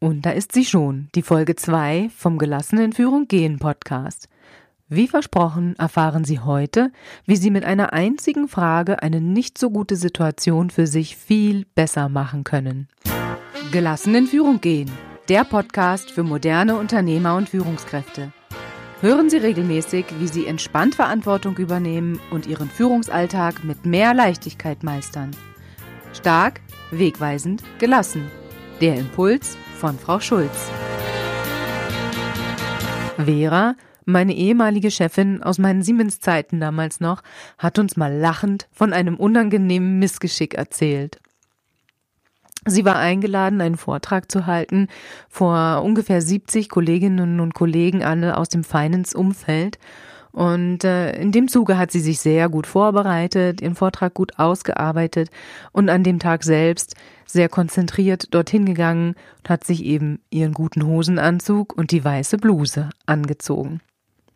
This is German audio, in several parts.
Und da ist sie schon, die Folge 2 vom Gelassenen Führung gehen Podcast. Wie versprochen erfahren Sie heute, wie Sie mit einer einzigen Frage eine nicht so gute Situation für sich viel besser machen können. Gelassenen Führung gehen, der Podcast für moderne Unternehmer und Führungskräfte. Hören Sie regelmäßig, wie Sie entspannt Verantwortung übernehmen und Ihren Führungsalltag mit mehr Leichtigkeit meistern. Stark, wegweisend, gelassen. Der Impuls von Frau Schulz. Vera, meine ehemalige Chefin aus meinen Siemens-Zeiten damals noch, hat uns mal lachend von einem unangenehmen Missgeschick erzählt. Sie war eingeladen, einen Vortrag zu halten vor ungefähr 70 Kolleginnen und Kollegen, alle aus dem Finance-Umfeld. Und äh, in dem Zuge hat sie sich sehr gut vorbereitet, ihren Vortrag gut ausgearbeitet und an dem Tag selbst sehr konzentriert dorthin gegangen und hat sich eben ihren guten Hosenanzug und die weiße Bluse angezogen.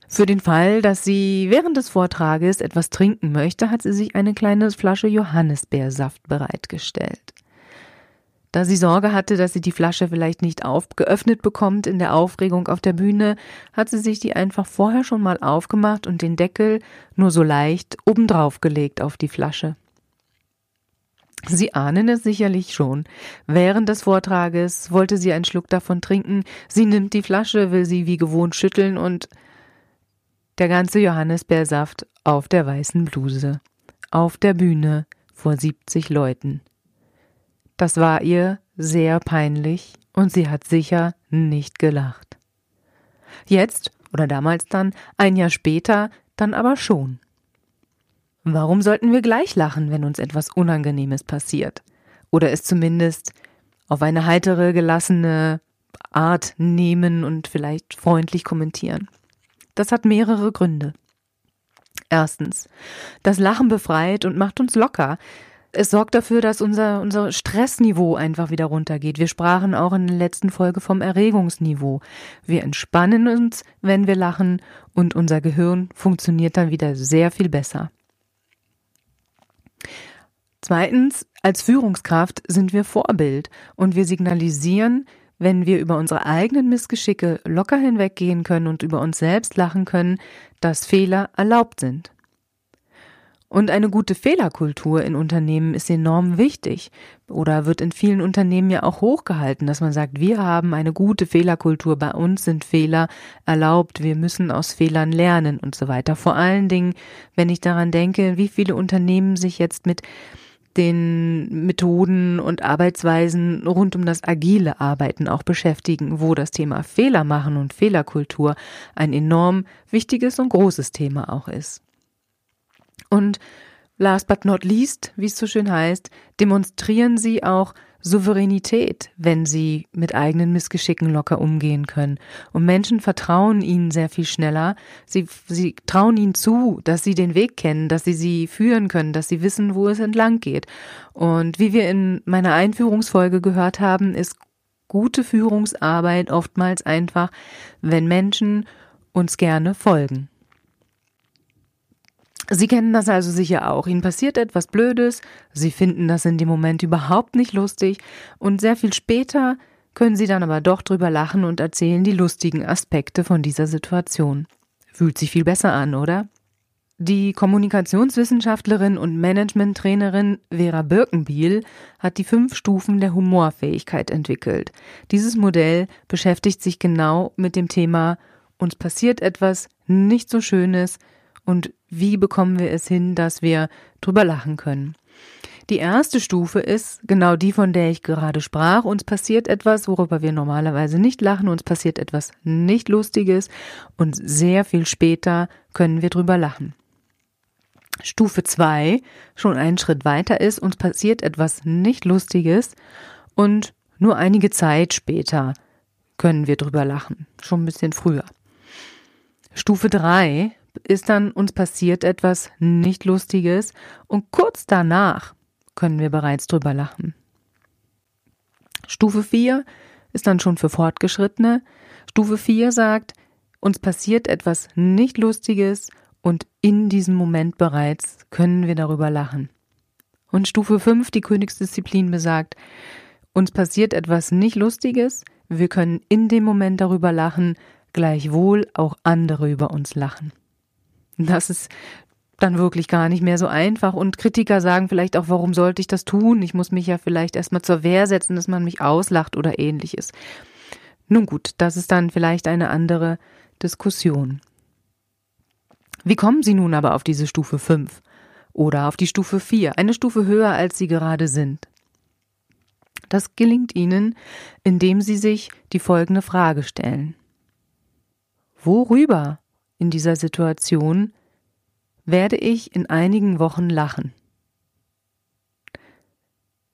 Für den Fall, dass sie während des Vortrages etwas trinken möchte, hat sie sich eine kleine Flasche Johannisbeersaft bereitgestellt. Da sie Sorge hatte, dass sie die Flasche vielleicht nicht aufgeöffnet bekommt in der Aufregung auf der Bühne, hat sie sich die einfach vorher schon mal aufgemacht und den Deckel nur so leicht obendrauf gelegt auf die Flasche. Sie ahnen es sicherlich schon. Während des Vortrages wollte sie einen Schluck davon trinken. Sie nimmt die Flasche, will sie wie gewohnt schütteln und der ganze Johannisbeersaft auf der weißen Bluse. Auf der Bühne vor 70 Leuten. Das war ihr sehr peinlich und sie hat sicher nicht gelacht. Jetzt oder damals dann, ein Jahr später, dann aber schon. Warum sollten wir gleich lachen, wenn uns etwas Unangenehmes passiert? Oder es zumindest auf eine heitere, gelassene Art nehmen und vielleicht freundlich kommentieren? Das hat mehrere Gründe. Erstens, das Lachen befreit und macht uns locker. Es sorgt dafür, dass unser, unser Stressniveau einfach wieder runtergeht. Wir sprachen auch in der letzten Folge vom Erregungsniveau. Wir entspannen uns, wenn wir lachen und unser Gehirn funktioniert dann wieder sehr viel besser. Zweitens, als Führungskraft sind wir Vorbild und wir signalisieren, wenn wir über unsere eigenen Missgeschicke locker hinweggehen können und über uns selbst lachen können, dass Fehler erlaubt sind. Und eine gute Fehlerkultur in Unternehmen ist enorm wichtig oder wird in vielen Unternehmen ja auch hochgehalten, dass man sagt, wir haben eine gute Fehlerkultur, bei uns sind Fehler erlaubt, wir müssen aus Fehlern lernen und so weiter. Vor allen Dingen, wenn ich daran denke, wie viele Unternehmen sich jetzt mit den Methoden und Arbeitsweisen rund um das agile Arbeiten auch beschäftigen, wo das Thema Fehler machen und Fehlerkultur ein enorm wichtiges und großes Thema auch ist. Und last but not least, wie es so schön heißt, demonstrieren sie auch Souveränität, wenn sie mit eigenen Missgeschicken locker umgehen können. Und Menschen vertrauen ihnen sehr viel schneller. Sie, sie trauen ihnen zu, dass sie den Weg kennen, dass sie sie führen können, dass sie wissen, wo es entlang geht. Und wie wir in meiner Einführungsfolge gehört haben, ist gute Führungsarbeit oftmals einfach, wenn Menschen uns gerne folgen. Sie kennen das also sicher auch. Ihnen passiert etwas Blödes, Sie finden das in dem Moment überhaupt nicht lustig und sehr viel später können Sie dann aber doch drüber lachen und erzählen die lustigen Aspekte von dieser Situation. Fühlt sich viel besser an, oder? Die Kommunikationswissenschaftlerin und Managementtrainerin Vera Birkenbiel hat die fünf Stufen der Humorfähigkeit entwickelt. Dieses Modell beschäftigt sich genau mit dem Thema uns passiert etwas nicht so Schönes, und wie bekommen wir es hin, dass wir drüber lachen können. Die erste Stufe ist genau die, von der ich gerade sprach. Uns passiert etwas, worüber wir normalerweise nicht lachen. Uns passiert etwas nicht Lustiges und sehr viel später können wir drüber lachen. Stufe zwei, schon einen Schritt weiter ist, uns passiert etwas nicht Lustiges und nur einige Zeit später können wir drüber lachen. Schon ein bisschen früher. Stufe drei ist dann uns passiert etwas nicht Lustiges und kurz danach können wir bereits drüber lachen. Stufe 4 ist dann schon für Fortgeschrittene. Stufe 4 sagt, uns passiert etwas nicht Lustiges und in diesem Moment bereits können wir darüber lachen. Und Stufe 5, die Königsdisziplin, besagt, Uns passiert etwas nicht Lustiges, wir können in dem Moment darüber lachen, gleichwohl auch andere über uns lachen. Das ist dann wirklich gar nicht mehr so einfach und Kritiker sagen vielleicht auch, warum sollte ich das tun? Ich muss mich ja vielleicht erstmal zur Wehr setzen, dass man mich auslacht oder ähnliches. Nun gut, das ist dann vielleicht eine andere Diskussion. Wie kommen Sie nun aber auf diese Stufe 5 oder auf die Stufe 4, eine Stufe höher, als Sie gerade sind? Das gelingt Ihnen, indem Sie sich die folgende Frage stellen. Worüber in dieser Situation werde ich in einigen Wochen lachen?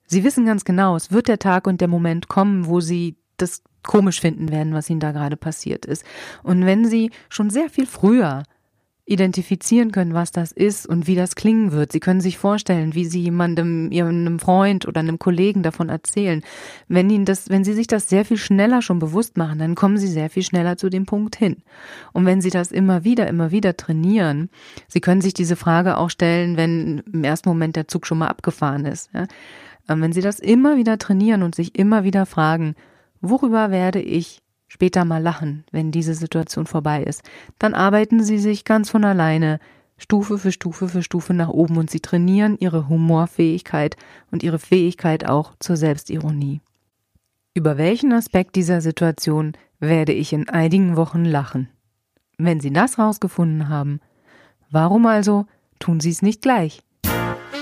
Sie wissen ganz genau, es wird der Tag und der Moment kommen, wo Sie das komisch finden werden, was Ihnen da gerade passiert ist. Und wenn Sie schon sehr viel früher identifizieren können, was das ist und wie das klingen wird. Sie können sich vorstellen, wie Sie jemandem, Ihrem Freund oder einem Kollegen davon erzählen. Wenn Ihnen das, wenn Sie sich das sehr viel schneller schon bewusst machen, dann kommen Sie sehr viel schneller zu dem Punkt hin. Und wenn Sie das immer wieder, immer wieder trainieren, Sie können sich diese Frage auch stellen, wenn im ersten Moment der Zug schon mal abgefahren ist. Ja? Ähm, wenn Sie das immer wieder trainieren und sich immer wieder fragen, worüber werde ich später mal lachen, wenn diese Situation vorbei ist. Dann arbeiten sie sich ganz von alleine Stufe für Stufe für Stufe nach oben und sie trainieren ihre Humorfähigkeit und ihre Fähigkeit auch zur Selbstironie. Über welchen Aspekt dieser Situation werde ich in einigen Wochen lachen? Wenn Sie das rausgefunden haben, warum also tun Sie es nicht gleich?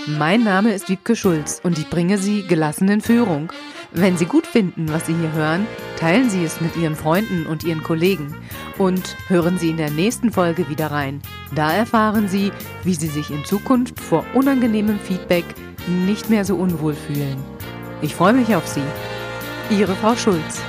Mein Name ist Wiebke Schulz und ich bringe Sie gelassen in Führung. Wenn Sie gut finden, was Sie hier hören, teilen Sie es mit Ihren Freunden und Ihren Kollegen und hören Sie in der nächsten Folge wieder rein. Da erfahren Sie, wie Sie sich in Zukunft vor unangenehmem Feedback nicht mehr so unwohl fühlen. Ich freue mich auf Sie. Ihre Frau Schulz.